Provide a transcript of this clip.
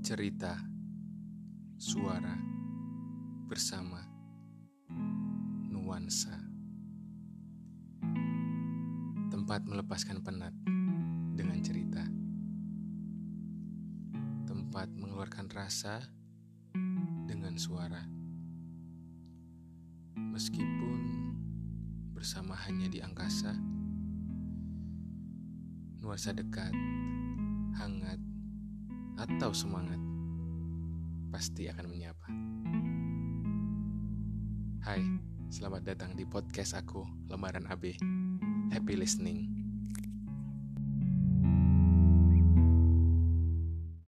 cerita, suara, bersama nuansa. Tempat melepaskan penat dengan cerita. Tempat mengeluarkan rasa dengan suara. Meskipun bersama hanya di angkasa, nuansa dekat, hangat, atau semangat pasti akan menyapa. Hai, selamat datang di podcast aku, Lembaran AB. Happy listening.